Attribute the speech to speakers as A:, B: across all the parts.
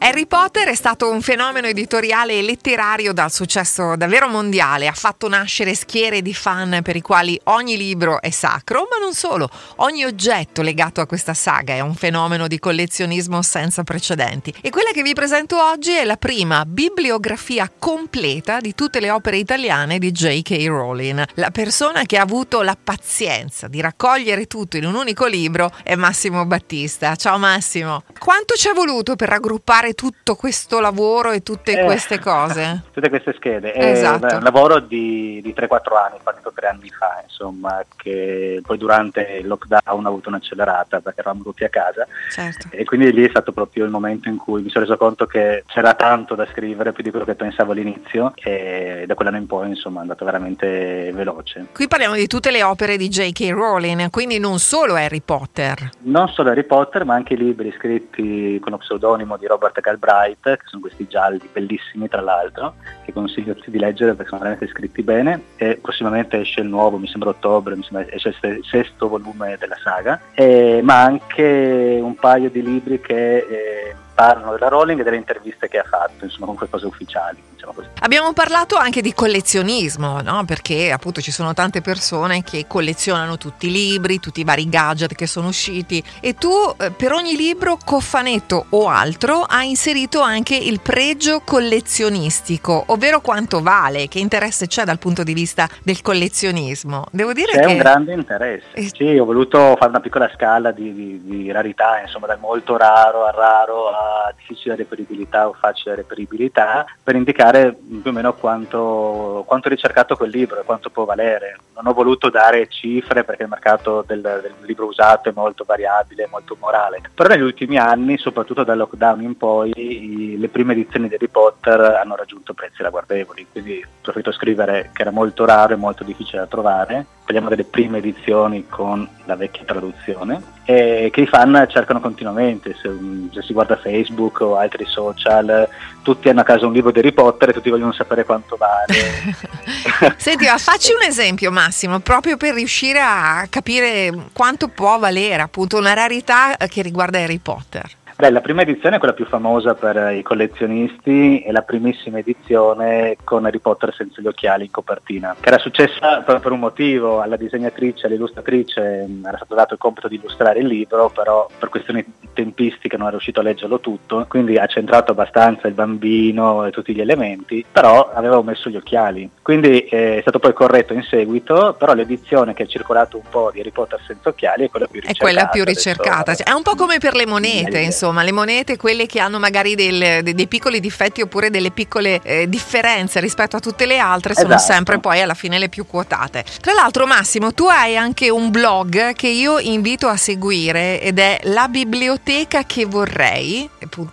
A: Harry Potter è stato un fenomeno editoriale e letterario dal successo davvero mondiale, ha fatto nascere schiere di fan per i quali ogni libro è sacro, ma non solo, ogni oggetto legato a questa saga è un fenomeno di collezionismo senza precedenti. E quella che vi presento oggi è la prima bibliografia completa di tutte le opere italiane di J.K. Rowling. La persona che ha avuto la pazienza di raccogliere tutto in un unico libro è Massimo Battista. Ciao Massimo. Quanto ci è voluto per raggruppare tutto questo lavoro e tutte eh, queste cose?
B: Tutte queste schede.
A: Esatto.
B: È un lavoro di, di 3-4 anni, partito tre anni fa, insomma, che poi durante il lockdown ha avuto un'accelerata perché eravamo tutti a casa.
A: Certo.
B: E quindi lì è stato proprio il momento in cui mi sono reso conto che c'era tanto da scrivere, più di quello che pensavo all'inizio, e da quell'anno in poi, insomma, è andato veramente veloce.
A: Qui parliamo di tutte le opere di J.K. Rowling, quindi non solo Harry Potter.
B: Non solo Harry Potter, ma anche i libri scritti con lo pseudonimo di Robert Galbraith, che sono questi gialli bellissimi tra l'altro, che consiglio a tutti di leggere perché sono veramente scritti bene. E prossimamente esce il nuovo, mi sembra ottobre, mi sembra esce il sesto volume della saga, e, ma anche un paio di libri che... Eh, parlano della Rowling e delle interviste che ha fatto, insomma con cose ufficiali. Diciamo così.
A: Abbiamo parlato anche di collezionismo, no? perché appunto ci sono tante persone che collezionano tutti i libri, tutti i vari gadget che sono usciti e tu eh, per ogni libro, cofanetto o altro, hai inserito anche il pregio collezionistico, ovvero quanto vale, che interesse c'è dal punto di vista del collezionismo. Devo dire
B: c'è
A: che...
B: un grande interesse. Eh... Sì, ho voluto fare una piccola scala di, di, di rarità, insomma dal molto raro al raro a difficile reperibilità o facile reperibilità per indicare più o meno quanto, quanto ricercato quel libro e quanto può valere. Non ho voluto dare cifre perché il mercato del, del libro usato è molto variabile, molto morale, però negli ultimi anni, soprattutto dal lockdown in poi, i, le prime edizioni di Harry Potter hanno raggiunto prezzi ragguardevoli, quindi ho preferito scrivere che era molto raro e molto difficile da trovare parliamo delle prime edizioni con la vecchia traduzione, e che i fan cercano continuamente, se, se, si guarda Facebook o altri social, tutti hanno a casa un libro di Harry Potter e tutti vogliono sapere quanto vale.
A: Senti, ma facci un esempio Massimo, proprio per riuscire a capire quanto può valere appunto una rarità che riguarda Harry Potter.
B: Beh, la prima edizione è quella più famosa per i collezionisti e la primissima edizione con Harry Potter senza gli occhiali in copertina, che era successa per, per un motivo, alla disegnatrice, all'illustratrice mm, era stato dato il compito di illustrare il libro, però per questioni tempistiche non è riuscito a leggerlo tutto, quindi ha centrato abbastanza il bambino e tutti gli elementi, però aveva messo gli occhiali. Quindi eh, è stato poi corretto in seguito, però l'edizione che ha circolato un po' di Harry Potter senza occhiali è quella più ricercata.
A: È quella più ricercata, cioè, è un po' come per le monete, insomma insomma, le monete, quelle che hanno magari del, dei, piccoli difetti oppure delle piccole eh, differenze rispetto a tutte le altre, sono
B: esatto.
A: sempre poi alla fine le più quotate. Tra l'altro, Massimo, tu hai anche un blog che io invito a seguire ed è la biblioteca che vorrei.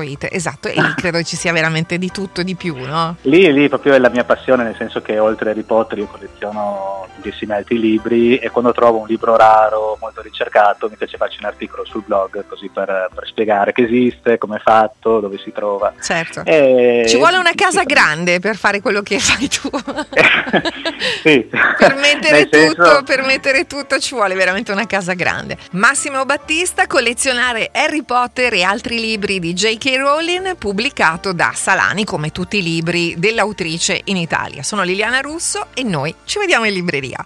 A: It. Esatto, e lì credo ci sia veramente di tutto di più, no?
B: Lì, lì proprio è la mia passione, nel senso che oltre a Harry Potter io colleziono tantissimi altri libri e quando trovo un libro raro, molto ricercato, mi piace farci un articolo sul blog così per, per spiegare che esiste, come è fatto, dove si trova.
A: Certo. E... Ci vuole una casa grande per fare quello che fai tu.
B: sì.
A: per, mettere tutto, per mettere tutto ci vuole veramente una casa grande. Massimo Battista, collezionare Harry Potter e altri libri di J.K. Rowling, pubblicato da Salani come tutti i libri dell'autrice in Italia. Sono Liliana Russo e noi ci vediamo in libreria.